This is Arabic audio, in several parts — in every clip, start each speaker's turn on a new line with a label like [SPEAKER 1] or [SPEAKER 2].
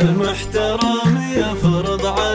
[SPEAKER 1] المحترم يفرض عليه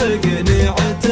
[SPEAKER 1] حقني عتاب